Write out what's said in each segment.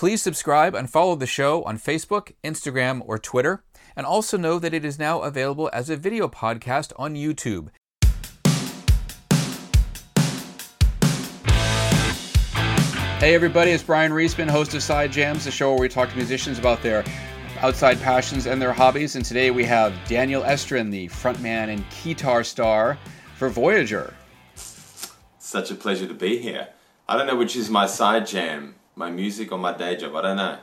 Please subscribe and follow the show on Facebook, Instagram, or Twitter. And also know that it is now available as a video podcast on YouTube. Hey, everybody, it's Brian Reisman, host of Side Jams, the show where we talk to musicians about their outside passions and their hobbies. And today we have Daniel Estrin, the frontman and guitar star for Voyager. Such a pleasure to be here. I don't know which is my side jam my music or my day job. I don't know.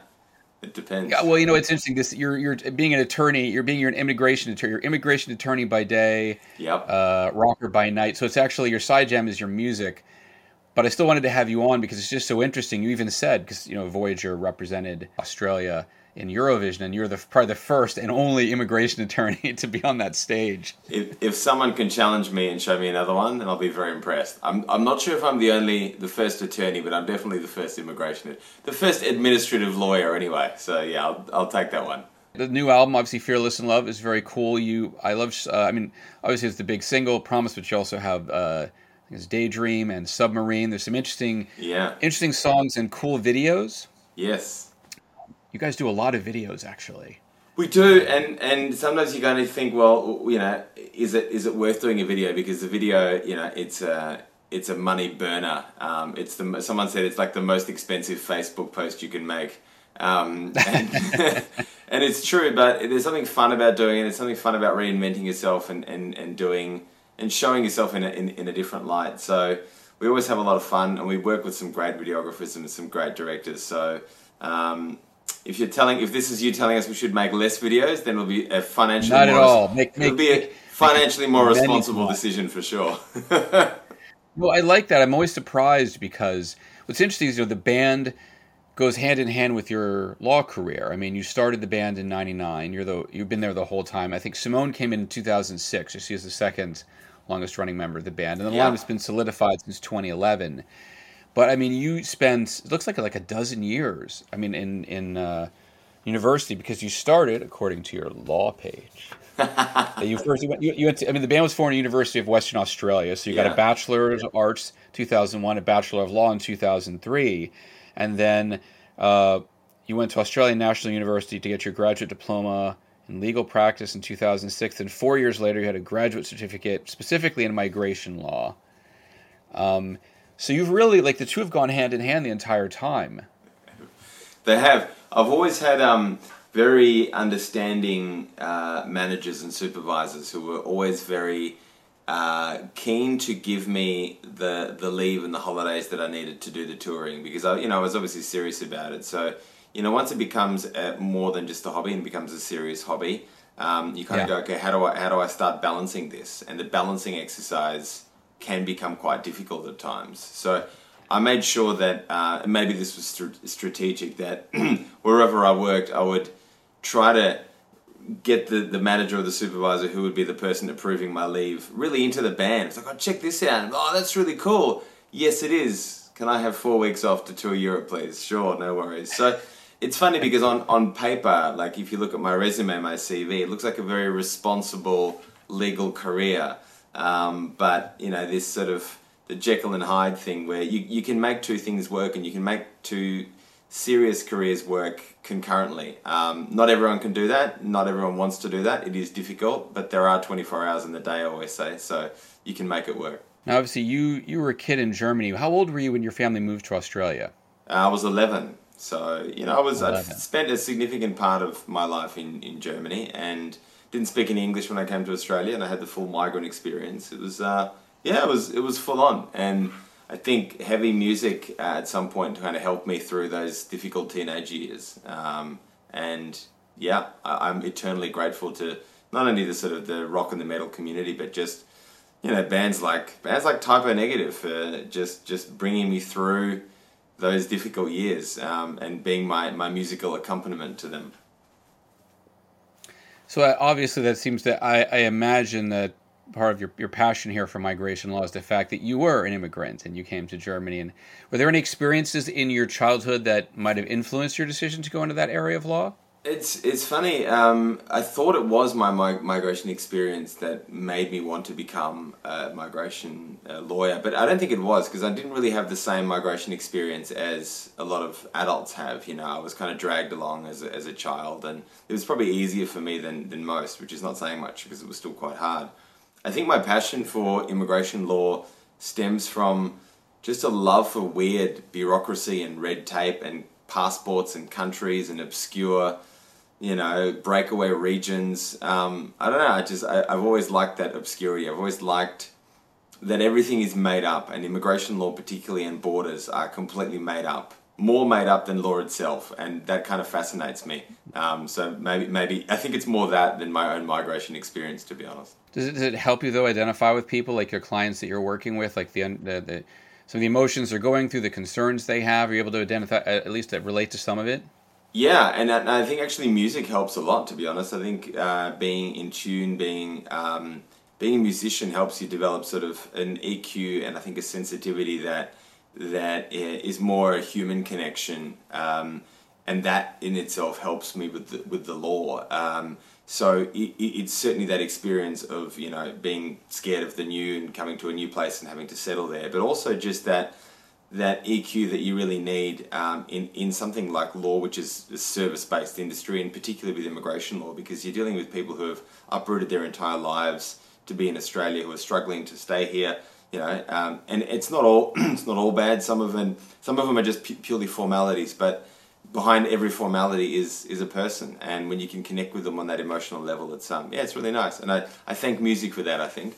It depends. Yeah, well, you know, it's interesting. This you're you're being an attorney. You're being your immigration attorney. Your immigration attorney by day. Yep. Uh, rocker by night. So it's actually your side jam is your music. But I still wanted to have you on because it's just so interesting. You even said because you know Voyager represented Australia in Eurovision, and you're the probably the first and only immigration attorney to be on that stage. If, if someone can challenge me and show me another one, then I'll be very impressed. I'm, I'm not sure if I'm the only, the first attorney, but I'm definitely the first immigration, the first administrative lawyer anyway. So yeah, I'll, I'll take that one. The new album, obviously, "Fearless in Love," is very cool. You, I love. Uh, I mean, obviously, it's the big single, "Promise," but you also have. Uh, it's Daydream and Submarine. There's some interesting, yeah, interesting songs and cool videos. Yes, you guys do a lot of videos, actually. We do, and and sometimes you're going to think, well, you know, is it is it worth doing a video because the video, you know, it's a it's a money burner. Um, it's the someone said it's like the most expensive Facebook post you can make, um, and, and it's true. But there's something fun about doing it. There's something fun about reinventing yourself and and, and doing and showing yourself in a, in, in a different light. So we always have a lot of fun, and we work with some great videographers and some great directors. So um, if you're telling, if this is you telling us we should make less videos, then it'll be a financially not at all. Make, it'll be a financially more responsible decision for sure. well, I like that. I'm always surprised because what's interesting is you know the band goes hand in hand with your law career. I mean, you started the band in '99. You're the you've been there the whole time. I think Simone came in 2006. She is the second longest running member of the band, and the yeah. line has been solidified since 2011. But I mean, you spent it looks like like a dozen years. I mean, in in uh, university because you started according to your law page. you first you went, you, you went to, I mean, the band was formed at University of Western Australia, so you yeah. got a Bachelor of Arts 2001, a Bachelor of Law in 2003, and then uh, you went to Australian National University to get your graduate diploma in legal practice in 2006. And four years later, you had a graduate certificate specifically in migration law. Um, so you've really like the two have gone hand in hand the entire time. They have. I've always had um, very understanding uh, managers and supervisors who were always very uh, keen to give me the the leave and the holidays that I needed to do the touring because I you know I was obviously serious about it. So you know once it becomes a, more than just a hobby and becomes a serious hobby, um, you kind yeah. of go okay how do I how do I start balancing this? And the balancing exercise can become quite difficult at times. So I made sure that uh, maybe this was st- strategic that wherever I worked, I would try to get the, the manager or the supervisor who would be the person approving my leave really into the band. It's like, oh, check this out. Oh, that's really cool. Yes, it is. Can I have four weeks off to tour Europe, please? Sure, no worries. So it's funny because on, on paper, like if you look at my resume, my CV, it looks like a very responsible legal career. Um, but you know this sort of the Jekyll and Hyde thing, where you, you can make two things work and you can make two serious careers work concurrently. Um, not everyone can do that. Not everyone wants to do that. It is difficult, but there are 24 hours in the day, I always say, so you can make it work. Now, obviously, you you were a kid in Germany. How old were you when your family moved to Australia? I was 11. So, you know, I was, I spent a significant part of my life in, in Germany and didn't speak any English when I came to Australia and I had the full migrant experience. It was, uh, yeah, it was, it was full on. And I think heavy music uh, at some point kind of helped me through those difficult teenage years. Um, and yeah, I, I'm eternally grateful to not only the sort of the rock and the metal community, but just you know bands like bands like Type O Negative for just just bringing me through those difficult years um, and being my, my musical accompaniment to them. So obviously, that seems that I, I imagine that part of your, your passion here for migration law is the fact that you were an immigrant and you came to Germany. And were there any experiences in your childhood that might have influenced your decision to go into that area of law? It's it's funny. Um, I thought it was my mi- migration experience that made me want to become a migration uh, lawyer, but I don't think it was because I didn't really have the same migration experience as a lot of adults have. You know, I was kind of dragged along as a, as a child, and it was probably easier for me than than most, which is not saying much because it was still quite hard. I think my passion for immigration law stems from just a love for weird bureaucracy and red tape and passports and countries and obscure you know, breakaway regions. Um, I don't know. I just I, I've always liked that obscurity. I've always liked that everything is made up, and immigration law, particularly and borders, are completely made up. More made up than law itself, and that kind of fascinates me. Um, so maybe, maybe I think it's more that than my own migration experience, to be honest. Does it, does it help you though identify with people like your clients that you're working with, like the the, the some of the emotions they're going through, the concerns they have? Are you able to identify at least to relate to some of it? Yeah, and I, think actually music helps a lot. To be honest, I think uh, being in tune, being um, being a musician helps you develop sort of an EQ and I think a sensitivity that that is more a human connection, um, and that in itself helps me with the, with the law. Um, so it, it's certainly that experience of you know being scared of the new and coming to a new place and having to settle there, but also just that that EQ that you really need um, in, in something like law, which is a service based industry, and particularly with immigration law, because you're dealing with people who have uprooted their entire lives to be in Australia, who are struggling to stay here. You know, um, and it's not all it's not all bad. Some of them some of them are just pu- purely formalities, but behind every formality is is a person, and when you can connect with them on that emotional level, it's um yeah, it's really nice. And I, I thank music for that. I think.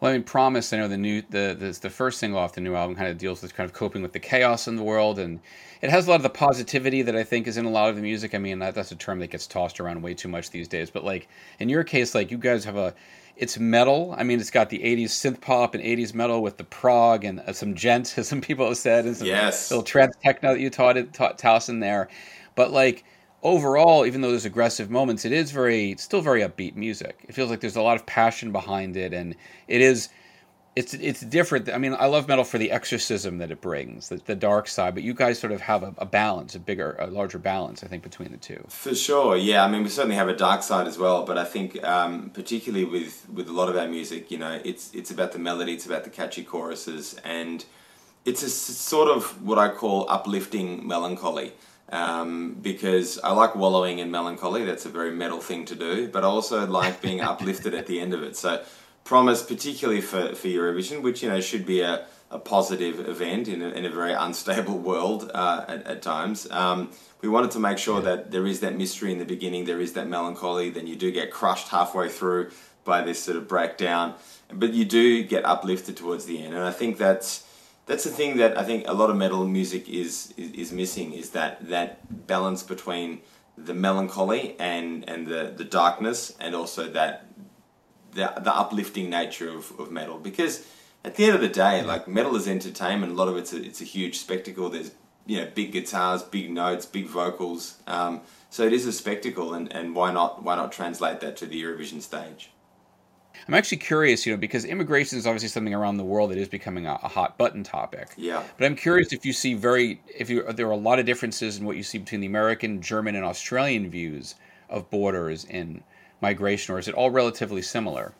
Well, I mean, Promise. I know the new the, the the first single off the new album kind of deals with kind of coping with the chaos in the world, and it has a lot of the positivity that I think is in a lot of the music. I mean, that, that's a term that gets tossed around way too much these days. But like in your case, like you guys have a, it's metal. I mean, it's got the '80s synth pop and '80s metal with the prog and uh, some djent, as some people have said, and some Yes. little trance techno that you taught it taught toss in there. But like overall, even though there's aggressive moments, it is very still very upbeat music. It feels like there's a lot of passion behind it, and it is it's it's different. I mean, I love metal for the exorcism that it brings, the, the dark side. But you guys sort of have a, a balance, a bigger, a larger balance, I think, between the two. For sure, yeah. I mean, we certainly have a dark side as well, but I think, um, particularly with with a lot of our music, you know, it's it's about the melody, it's about the catchy choruses, and it's a sort of what I call uplifting melancholy. Um, because I like wallowing in melancholy. That's a very metal thing to do, but I also like being uplifted at the end of it. So, promise, particularly for, for Eurovision, which you know should be a, a positive event in a, in a very unstable world uh, at, at times. Um, we wanted to make sure that there is that mystery in the beginning, there is that melancholy, then you do get crushed halfway through by this sort of breakdown, but you do get uplifted towards the end, and I think that's that's the thing that I think a lot of metal music is is, is missing is that that balance between the melancholy and and the the darkness and also that the the uplifting nature of, of metal. Because at the end of the day like metal is entertainment. A lot of it's a, it's a huge spectacle. There's you know big guitars big notes big vocals. Um, so it is a spectacle and, and why not why not translate that to the Eurovision stage I'm actually curious, you know, because immigration is obviously something around the world that is becoming a, a hot button topic. Yeah. But I'm curious if you see very, if you there are a lot of differences in what you see between the American, German, and Australian views of borders in migration, or is it all relatively similar?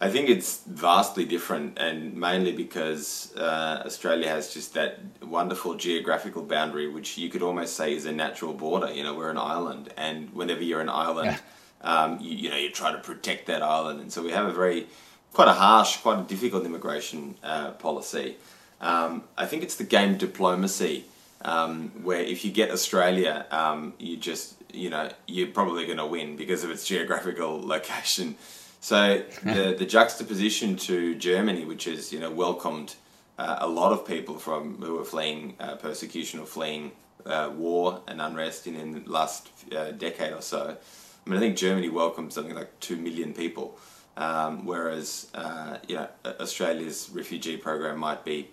I think it's vastly different, and mainly because uh, Australia has just that wonderful geographical boundary, which you could almost say is a natural border. You know, we're an island, and whenever you're an island, um, you, you know, you try to protect that island, and so we have a very, quite a harsh, quite a difficult immigration uh, policy. Um, I think it's the game diplomacy, um, where if you get Australia, um, you just you know you're probably going to win because of its geographical location. So the the juxtaposition to Germany, which has you know welcomed uh, a lot of people from who are fleeing uh, persecution or fleeing uh, war and unrest in, in the last uh, decade or so. I mean, I think Germany welcomed something like two million people, um, whereas uh, you know Australia's refugee program might be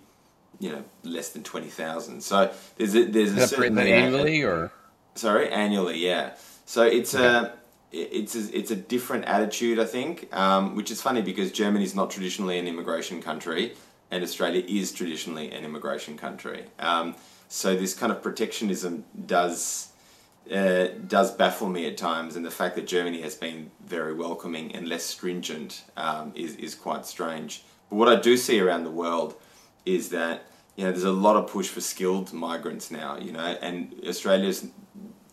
you know less than twenty thousand. So there's a, there's a certain annually or sorry annually, yeah. So it's okay. a it's a, it's a different attitude, I think, um, which is funny because Germany is not traditionally an immigration country, and Australia is traditionally an immigration country. Um, so this kind of protectionism does uh, does baffle me at times, and the fact that Germany has been very welcoming and less stringent um, is is quite strange. But what I do see around the world is that you know there's a lot of push for skilled migrants now. You know, and Australia's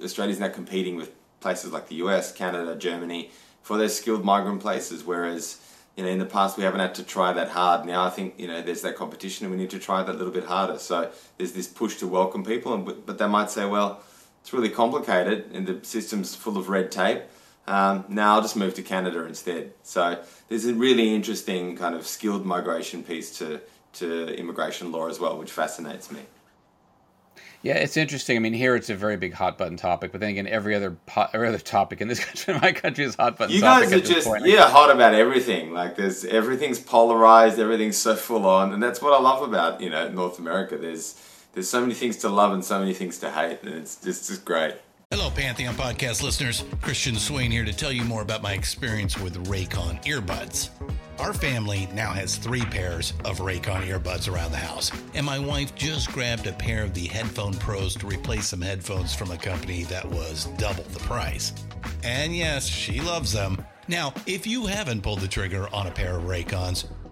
Australia's now competing with places like the US, Canada, Germany for those skilled migrant places, whereas you know in the past we haven't had to try that hard. Now I think you know there's that competition and we need to try that a little bit harder. So there's this push to welcome people, and but they might say, well, it's really complicated and the system's full of red tape. Um, now I'll just move to Canada instead. So there's a really interesting kind of skilled migration piece to to immigration law as well, which fascinates me. Yeah, it's interesting. I mean, here it's a very big hot button topic, but then again, every other po- every other topic in this country, my country, is hot button. You guys are just point. yeah hot about everything. Like there's everything's polarized, everything's so full on, and that's what I love about you know North America. There's there's so many things to love and so many things to hate, and it's just, just great. Hello, Pantheon podcast listeners. Christian Swain here to tell you more about my experience with Raycon earbuds. Our family now has three pairs of Raycon earbuds around the house, and my wife just grabbed a pair of the Headphone Pros to replace some headphones from a company that was double the price. And yes, she loves them. Now, if you haven't pulled the trigger on a pair of Raycons,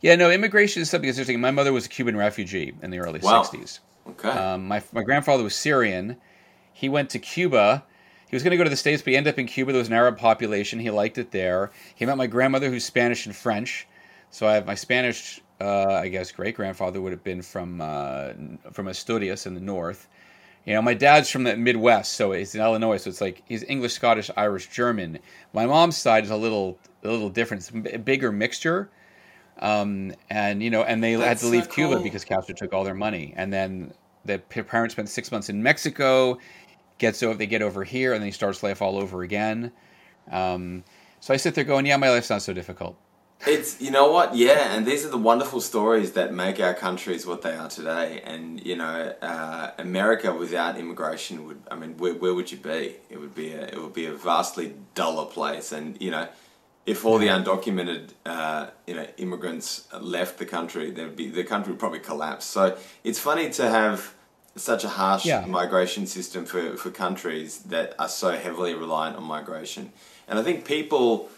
Yeah, no, immigration is something that's interesting. My mother was a Cuban refugee in the early wow. 60s. Okay. Um, my, my grandfather was Syrian. He went to Cuba. He was going to go to the States, but he ended up in Cuba. There was an Arab population. He liked it there. He met my grandmother, who's Spanish and French. So I have my Spanish, uh, I guess, great grandfather would have been from uh, from Asturias in the north. You know, my dad's from the Midwest, so he's in Illinois, so it's like he's English, Scottish, Irish, German. My mom's side is a little a little different. It's a bigger mixture. Um, and you know, and they had to leave so Cuba cool. because Castro took all their money. And then the parents spent six months in Mexico. Gets over, they get over here, and then he starts life all over again. Um, so I sit there going, "Yeah, my life's not so difficult." It's you know what, yeah, and these are the wonderful stories that make our countries what they are today. And you know, uh, America without immigration would, I mean, where, where would you be? It would be a, it would be a vastly duller place. And you know, if all the undocumented, uh, you know, immigrants left the country, there'd be the country would probably collapse. So it's funny to have such a harsh Yeah. migration system for, for countries that are so heavily reliant on migration. And I think people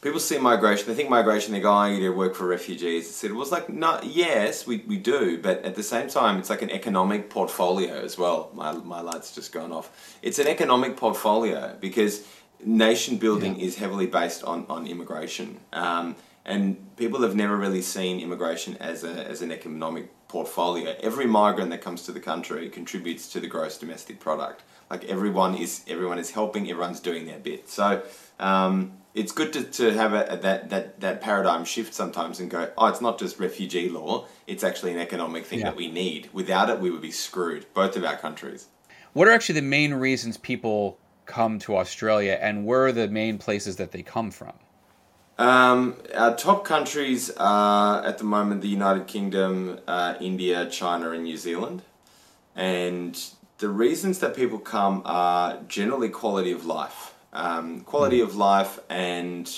people see migration, they think migration, they go, oh, you do work for refugees. I said, well, it's like, no, yes, we, we do, but at the same time, it's like an economic portfolio as well. My, my light's just gone off. It's an economic portfolio because nation building is heavily based on, on immigration. Um, and people have never really seen immigration as, a, as an economic portfolio. Every migrant that comes to the country contributes to the gross domestic product. Like everyone is, everyone is helping, everyone's doing their bit. So um, it's good to, to have a, that, that, that paradigm shift sometimes and go, oh, it's not just refugee law, it's actually an economic thing Yeah. that we need. Without it, we would be screwed, both of our countries. What are actually the main reasons people come to Australia, and where are the main places that they come from? Um, our top countries are at the moment the United Kingdom, uh, India, China, and New Zealand. And the reasons that people come are generally quality of life. Um, quality of life and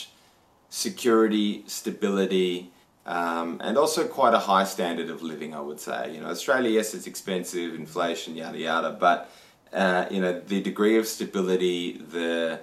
security, stability, um, and also quite a high standard of living, I would say. You know, Australia, yes, it's expensive, inflation, yada yada, but uh, you know, the degree of stability, the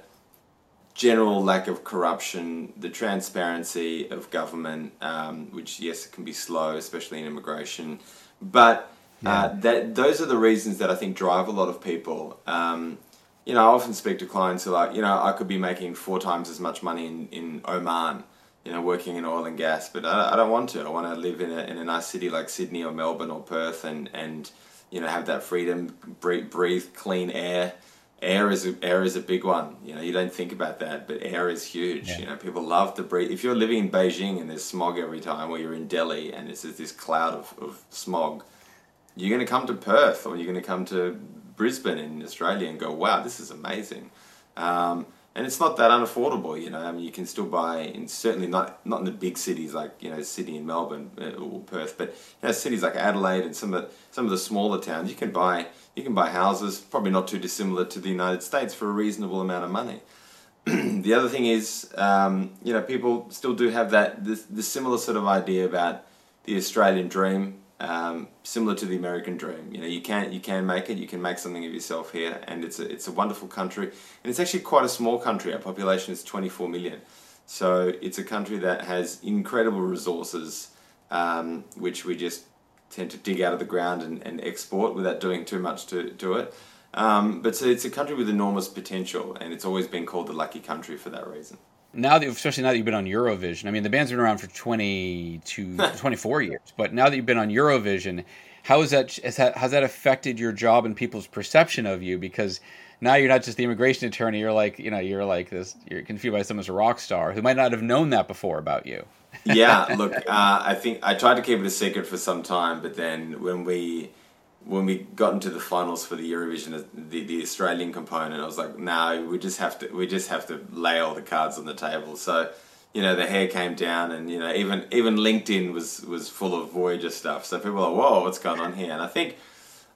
general lack of corruption, the transparency of government, um, which yes, it can be slow, especially in immigration, but uh, that those are the reasons that I think drive a lot of people. Um, you know, I often speak to clients who are like, you know, I could be making four times as much money in, in Oman, you know, working in oil and gas, but I, I don't want to. I want to live in a, in a nice city like Sydney or Melbourne or Perth and, and you know, have that freedom, breathe, breathe clean air. Air is a, air is a big one. You know, you don't think about that, but air is huge. You know, people love to breathe. If you're living in Beijing and there's smog every time, or you're in Delhi and it's just this cloud of, of smog, you're going to come to Perth or you're going to come to Brisbane in Australia and go, wow, this is amazing. Um, and it's not that unaffordable, you know. I mean, you can still buy, in certainly not not in the big cities like you know Sydney and Melbourne uh, or Perth, but you know cities like Adelaide and some of some of the smaller towns, you can buy you can buy houses probably not too dissimilar to the United States for a reasonable amount of money. the other thing is, um, you know, people still do have that the, the similar sort of idea about the Australian dream, um, similar to the American dream. You know, you can you can make it. You can make something of yourself here, and it's a it's a wonderful country, and it's actually quite a small country. Our population is 24 million, so it's a country that has incredible resources, um, which we just tend to dig out of the ground and, and export without doing too much to, to it. Um, but so it's a country with enormous potential, and it's always been called the lucky country for that reason. Now that, especially now that you've been on Eurovision, I mean, the band's been around for 22, 24 years, but now that you've been on Eurovision, how is that, has that, has that affected your job and people's perception of you? Because now you're not just the immigration attorney, you're like, you know, you're like this, you're confused by someone as a rock star who might not have known that before about you. yeah, look, uh, I think I tried to keep it a secret for some time, but then when we when we got into the finals for the Eurovision, the, the Australian component, I was like, no, we just have to we just have to lay all the cards on the table. So, you know, the hair came down, and you know, even even LinkedIn was was full of Voyager stuff. So people are, like, whoa, what's going on here? And I think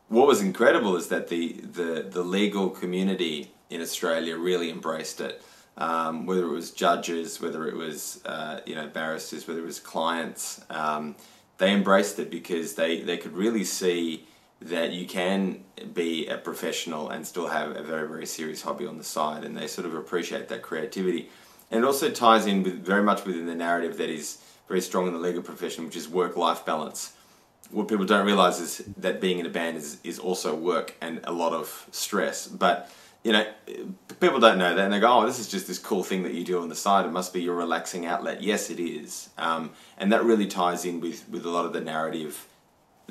what was incredible is that the the the legal community in Australia really embraced it um, whether it was judges, whether it was uh, you know barristers, whether it was clients, um, they embraced it because they, they could really see that you can be a professional and still have a very very serious hobby on the side, and they sort of appreciate that creativity. And it also ties in with very much within the narrative that is very strong in the legal profession, which is work life balance. What people don't realize is that being in a band is, is also work and a lot of stress, but you know, people don't know that, and they go, "Oh, this is just this cool thing that you do on the side. It must be your relaxing outlet." Yes, it is, um, and that really ties in with with a lot of the narrative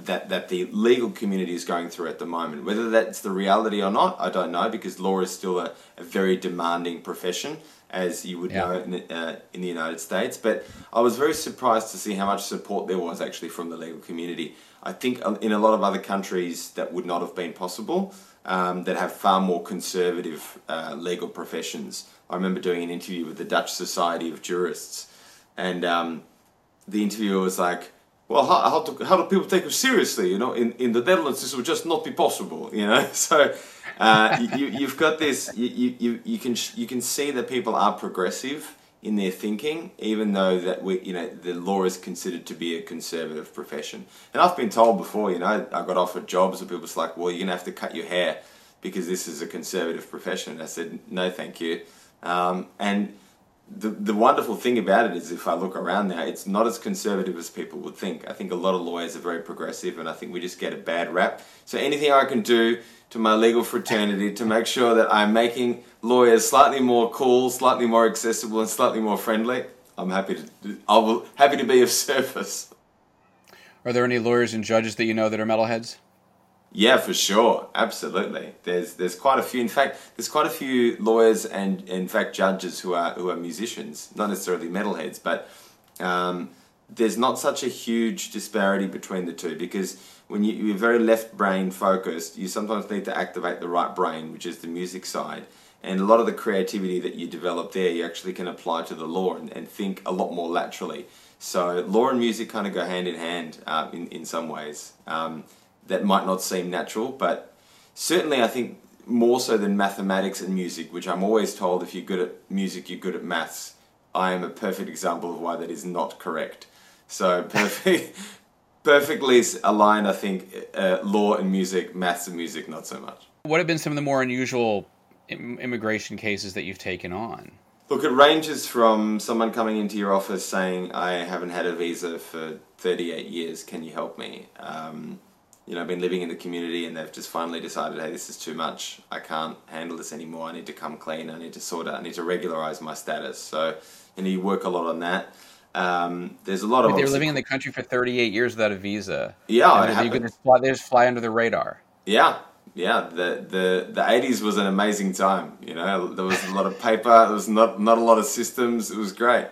that that the legal community is going through at the moment. Whether that's the reality or not, I don't know, because law is still a, a very demanding profession, as you would Yeah. know in, uh, in the United States. But I was very surprised to see how much support there was actually from the legal community. I think uh, in a lot of other countries that would not have been possible, um, that have far more conservative uh, legal professions. I remember doing an interview with the Dutch Society of Jurists, and um, the interviewer was like, "Well, how, how, do, how do people take you seriously? You know, in, in the Netherlands, this would just not be possible. You know, so uh, you, you've got this. You, you, you, can you can see that people are progressive in their thinking, even though that we, you know, the law is considered to be a conservative profession. And I've been told before, you know, I got offered jobs, and people's like, "Well, you're gonna have to cut your hair because this is a conservative profession." And I said, "No, thank you." Um, and the, the wonderful thing about it is if I look around now, it's not as conservative as people would think. I think a lot of lawyers are very progressive and I think we just get a bad rap. So anything I can do to my legal fraternity to make sure that I'm making lawyers slightly more cool, slightly more accessible and slightly more friendly, I'm happy to I will happy to be of service. Are there any lawyers and judges that you know that are metalheads? Yeah, for sure, absolutely. There's there's quite a few. In fact, there's quite a few lawyers and in fact judges who are who are musicians, not necessarily metalheads, but um, there's not such a huge disparity between the two because when you, you're very left brain focused, you sometimes need to activate the right brain, which is the music side. And a lot of the creativity that you develop there, you actually can apply to the law and, and think a lot more laterally. So law and music kind of go hand in hand uh, in, in some ways. Um, that might not seem natural, but certainly I think more so than mathematics and music, which I'm always told if you're good at music, you're good at maths. I am a perfect example of why that is not correct. So perfect, perfectly aligned, I think, uh, law and music, maths and music, not so much. What have been some of the more unusual immigration cases that you've taken on? Look, it ranges from someone coming into your office saying, I haven't had a visa for 38 years, can you help me? Um, you know, I've been living in the community and they've just finally decided, hey, this is too much. I can't handle this anymore. I need to come clean. I need to sort out. I need to regularize my status. So, and you work a lot on that. Um, there's a lot of. They were obviously- living in the country for 38 years without a visa. Yeah, And it they, you happened. just fly, they just fly under the radar. Yeah, yeah. The the the eighties was an amazing time. You know, there was a lot of paper. There was not not a lot of systems. It was great.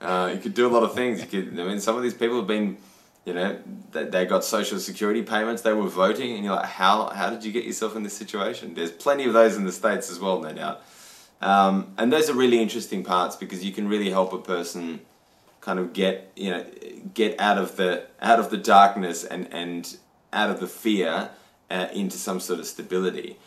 Uh, you could do a lot of things. You could. I mean, some of these people have been. You know, they, got social security payments. They were voting, and you're like, how how did you get yourself in this situation? There's plenty of those in the states as well, no doubt. Um, and those are really interesting parts because you can really help a person kind of get you know get out of the out of the darkness and and out of the fear uh, into some sort of stability.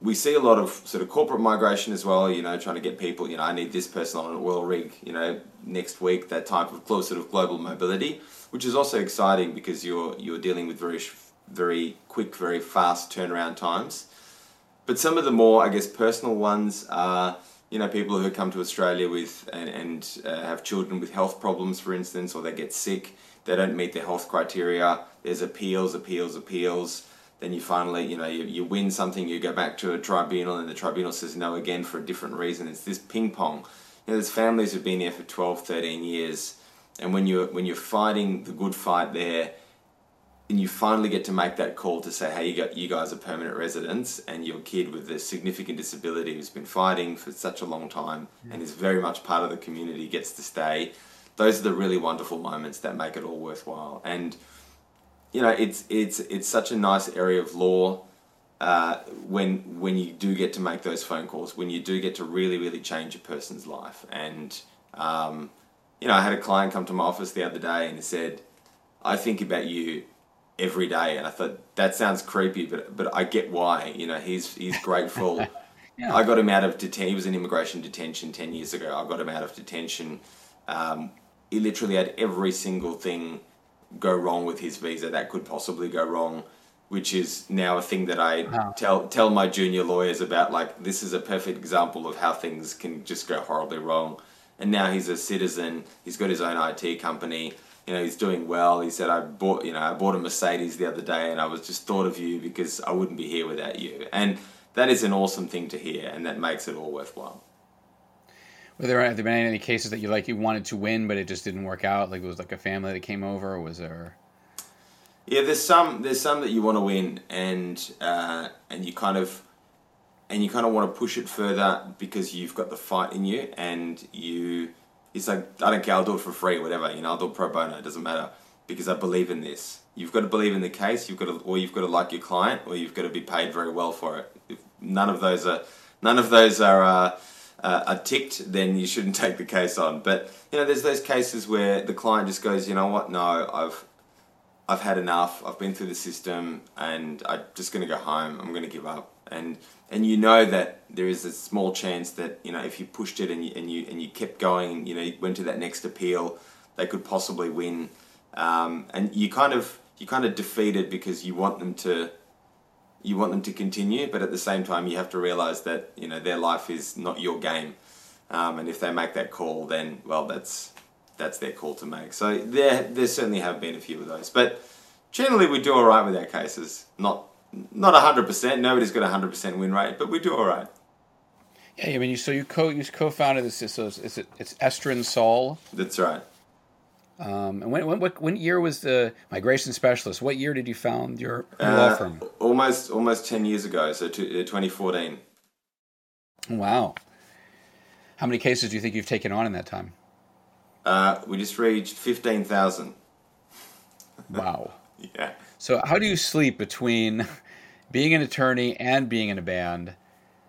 We see a lot of sort of corporate migration as well. You know, trying to get people. You know, I need this person on an oil rig. You know, next week. That type of sort of global mobility, which is also exciting because you're you're dealing with very very quick, very fast turnaround times. But some of the more, I guess, personal ones are, you know, people who come to Australia with and, and uh, have children with health problems, for instance, or they get sick, they don't meet their health criteria. There's appeals, appeals, appeals. Then you finally, you know, you, you win something, you go back to a tribunal, and the tribunal says no again for a different reason. It's this ping pong. You know, there's families who've been here for 12, 13 years, and when you're when you're fighting the good fight there, and you finally get to make that call to say, hey, you got you guys are permanent residents, and your kid with a significant disability who's been fighting for such a long time and is very much part of the community gets to stay. Those are the really wonderful moments that make it all worthwhile. And you know, it's it's it's such a nice area of law uh, when when you do get to make those phone calls, when you do get to really really change a person's life. And um, you know, I had a client come to my office the other day and he said, "I think about you every day," and I thought that sounds creepy, but but I get why. You know, he's he's grateful. I got him out of detention. He was in immigration detention ten years ago. I got him out of detention. Um, he literally had every single thing go wrong with his visa that could possibly go wrong, which is now a thing that I tell tell my junior lawyers about. Like this is a perfect example of how things can just go horribly wrong. And now he's a citizen. He's got his own IT company. You know, he's doing well. He said, "I bought, you know, I bought a Mercedes the other day, and I was just thought of you because I wouldn't be here without you." And that is an awesome thing to hear, and that makes it all worthwhile. Were there have there been any cases that you like you wanted to win, but it just didn't work out? Like it was like a family that came over. Or was there? Yeah, there's some there's some that you want to win, and uh, and you kind of and you kind of want to push it further because you've got the fight in you, and you. It's like I don't care. I'll do it for free, whatever. You know, I'll do it pro bono. It doesn't matter because I believe in this. You've got to believe in the case. You've got to, or you've got to like your client, or you've got to be paid very well for it. If none of those are, none of those are. Uh, uh, are ticked, then you shouldn't take the case on. But you know, there's those cases where the client just goes, you know what? No, I've I've had enough. I've been through the system, and I'm just going to go home. I'm going to give up. And and you know that there is a small chance that you know if you pushed it and you and you and you kept going, you know, you went to that next appeal, they could possibly win. Um, and you kind of you kind of defeated because you want them to you want them to continue, but at the same time you have to realize that you know their life is not your game. Um, and if they make that call, then well, that's that's their call to make. So there, there certainly have been a few of those, but generally we do all right with our cases. Not not hundred percent. Nobody's got a hundred percent win rate, but we do all right. Yeah, I mean, you, so you co you co-founded this. So it's it's Estrin Saul. That's right. Um, and when, when what when year was the migration specialist? What year did you found your, your Uh, law firm? Almost almost ten years ago, so to, uh, 2014. Wow. How many cases do you think you've taken on in that time? Uh, we just reached fifteen thousand. Wow. Yeah. So how do you sleep between being an attorney and being in a band?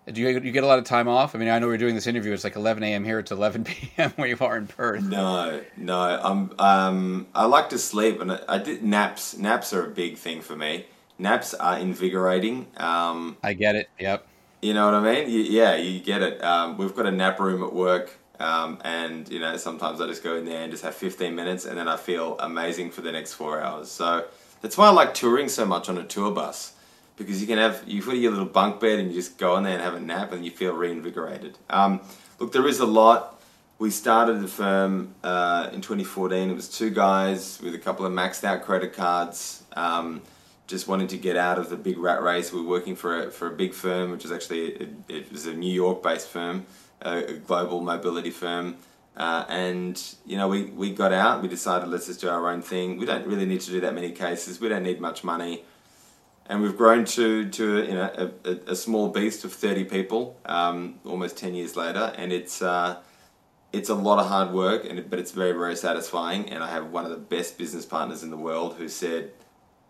Do you, you get a lot of time off? I mean, I know we're doing this interview. It's like 11 a.m. here. It's 11 p.m. where you are in Perth. No, no. I'm um. I like to sleep, and I, I did naps. Naps are a big thing for me. Naps are invigorating. Um, I get it. Yep. You know what I mean? You, yeah, you get it. Um, we've got a nap room at work, um, and you know sometimes I just go in there and just have 15 minutes, and then I feel amazing for the next four hours. So that's why I like touring so much on a tour bus, because you can have you put your little bunk bed and you just go in there and have a nap, and you feel reinvigorated. Um, look, there is a lot. We started the firm uh, in 2014. It was two guys with a couple of maxed out credit cards. Um, just wanting to get out of the big rat race. We were working for a, for a big firm, which is actually it, it was a New York based firm, a, a global mobility firm. Uh, and you know, we, we got out. We decided let's just do our own thing. We don't really need to do that many cases. We don't need much money, and we've grown to to you know a, a, a small beast of thirty people, um, almost ten years later, and it's. Uh, it's a lot of hard work, and it, but it's very, very satisfying. And I have one of the best business partners in the world who said,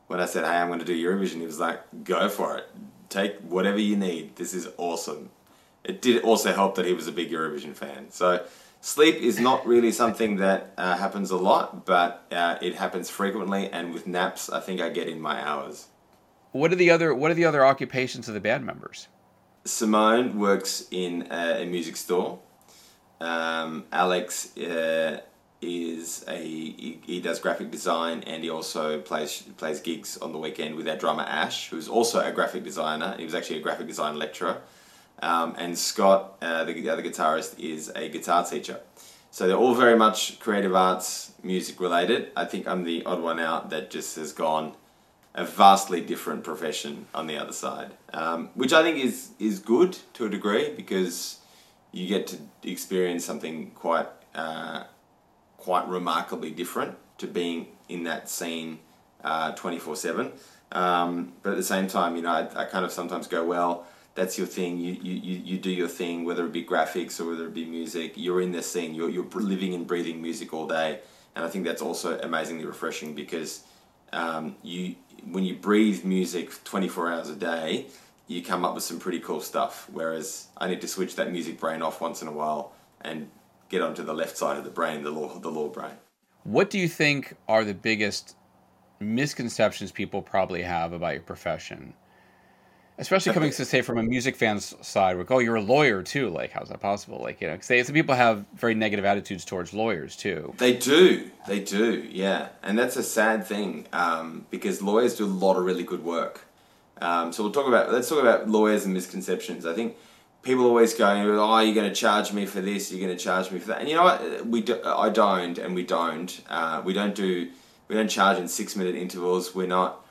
when I said, "Hey, I'm going to do Eurovision," he was like, "Go for it. Take whatever you need. This is awesome." It did also help that he was a big Eurovision fan. So sleep is not really something that uh, happens a lot, but uh, it happens frequently. And with naps, I think I get in my hours. What are the other What are the other occupations of the band members? Simone works in a, a music store. Um, Alex uh, is a he, he does graphic design and he also plays plays gigs on the weekend with our drummer Ash, who's also a graphic designer. He was actually a graphic design lecturer. Um, and Scott, uh, the, the other guitarist, is a guitar teacher. So they're all very much creative arts, music related. I think I'm the odd one out that just has gone a vastly different profession on the other side, um, which I think is is good to a degree because you get to experience something quite uh, quite remarkably different to being in that scene twenty four seven. Um, But at the same time, you know, I, I kind of sometimes go, well, that's your thing. You, you, you you do your thing, whether it be graphics or whether it be music. You're in this scene. You're, you're living and breathing music all day. And I think that's also amazingly refreshing because um, you when you breathe music 24 hours a day, you come up with some pretty cool stuff. Whereas I need to switch that music brain off once in a while and get onto the left side of the brain, the law, the law brain. What do you think are the biggest misconceptions people probably have about your profession? Especially coming to say from a music fan's side, like, oh, you're a lawyer too. Like, how's that possible? Like, you know, 'cause they, some people have very negative attitudes towards lawyers too. They do, they do, yeah, and that's a sad thing um, because lawyers do a lot of really good work. Um, so we'll talk about let's talk about lawyers and misconceptions. I think people always go, "Oh, you're going to charge me for this. You're going to charge me for that." And you know what? We do, I don't, and we don't. Uh, we don't do. We don't charge in six minute intervals. We're not.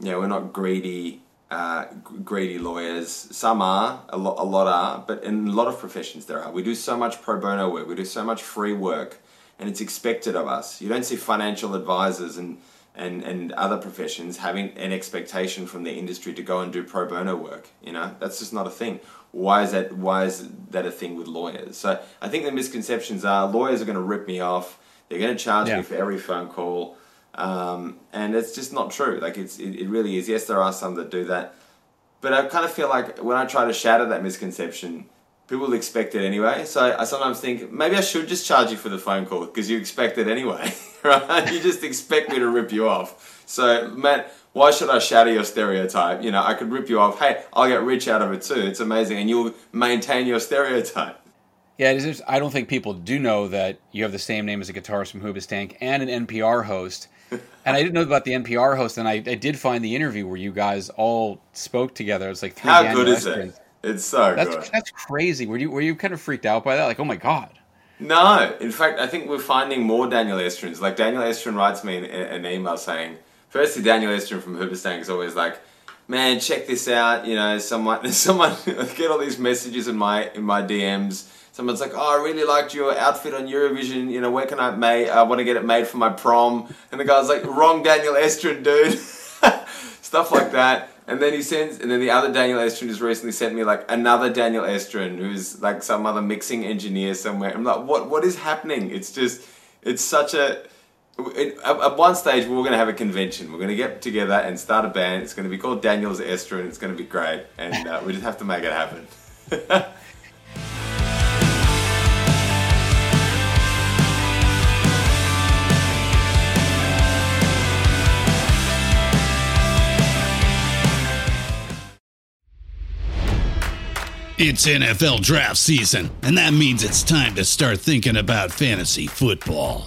You know, we're not greedy. Uh, greedy lawyers. Some are, a lot, a lot are, but in a lot of professions there are. We do so much pro bono work. We do so much free work, and it's expected of us. You don't see financial advisors and and, and other professions having an expectation from the industry to go and do pro bono work. You know, that's just not a thing. Why is that? Why is that a thing with lawyers? So I think the misconceptions are lawyers are going to rip me off. They're going to charge Yeah. me for every phone call, um, and it's just not true. Like it's it, it really is. Yes, there are some that do that, but I kind of feel like when I try to shatter that misconception, people expect it anyway. So I sometimes think maybe I should just charge you for the phone call because you expect it anyway, right? You just expect me to rip you off. So Matt, why should I shatter your stereotype? You know, I could rip you off. Hey, I'll get rich out of it too. It's amazing, and you'll maintain your stereotype. Yeah, I don't think people do know that you have the same name as a guitarist from Hoobastank and an NPR host. And I didn't know about the NPR host, and I, I did find the interview where you guys all spoke together. It's like three How Daniel good is Estrins. it? It's so That's good. that's crazy. Were you were you kind of freaked out by that? Like, oh my god. No, in fact, I think we're finding more Daniel Estrins. Like Daniel Estrin writes me an, an email saying, firstly, Daniel Estrin from Hoobastank is always like, "Man, check this out." You know, someone, someone, get all these messages in my in my DMs. Someone's like, "Oh, I really liked your outfit on Eurovision. You know, where can I make? I want to get it made for my prom." And the guy's like, "Wrong, Daniel Estrin, dude." Stuff like that. And then he sends, and then the other Daniel Estrin just recently sent me like another Daniel Estrin, who's like some other mixing engineer somewhere. I'm like, what? What is happening? It's just, it's such a. At, one stage, we we're going to have a convention. We're going to get together and start a band. It's going to be called Daniel's Estrin. It's going to be great, and uh, we just have to make it happen. It's NFL draft season, and that means it's time to start thinking about fantasy football.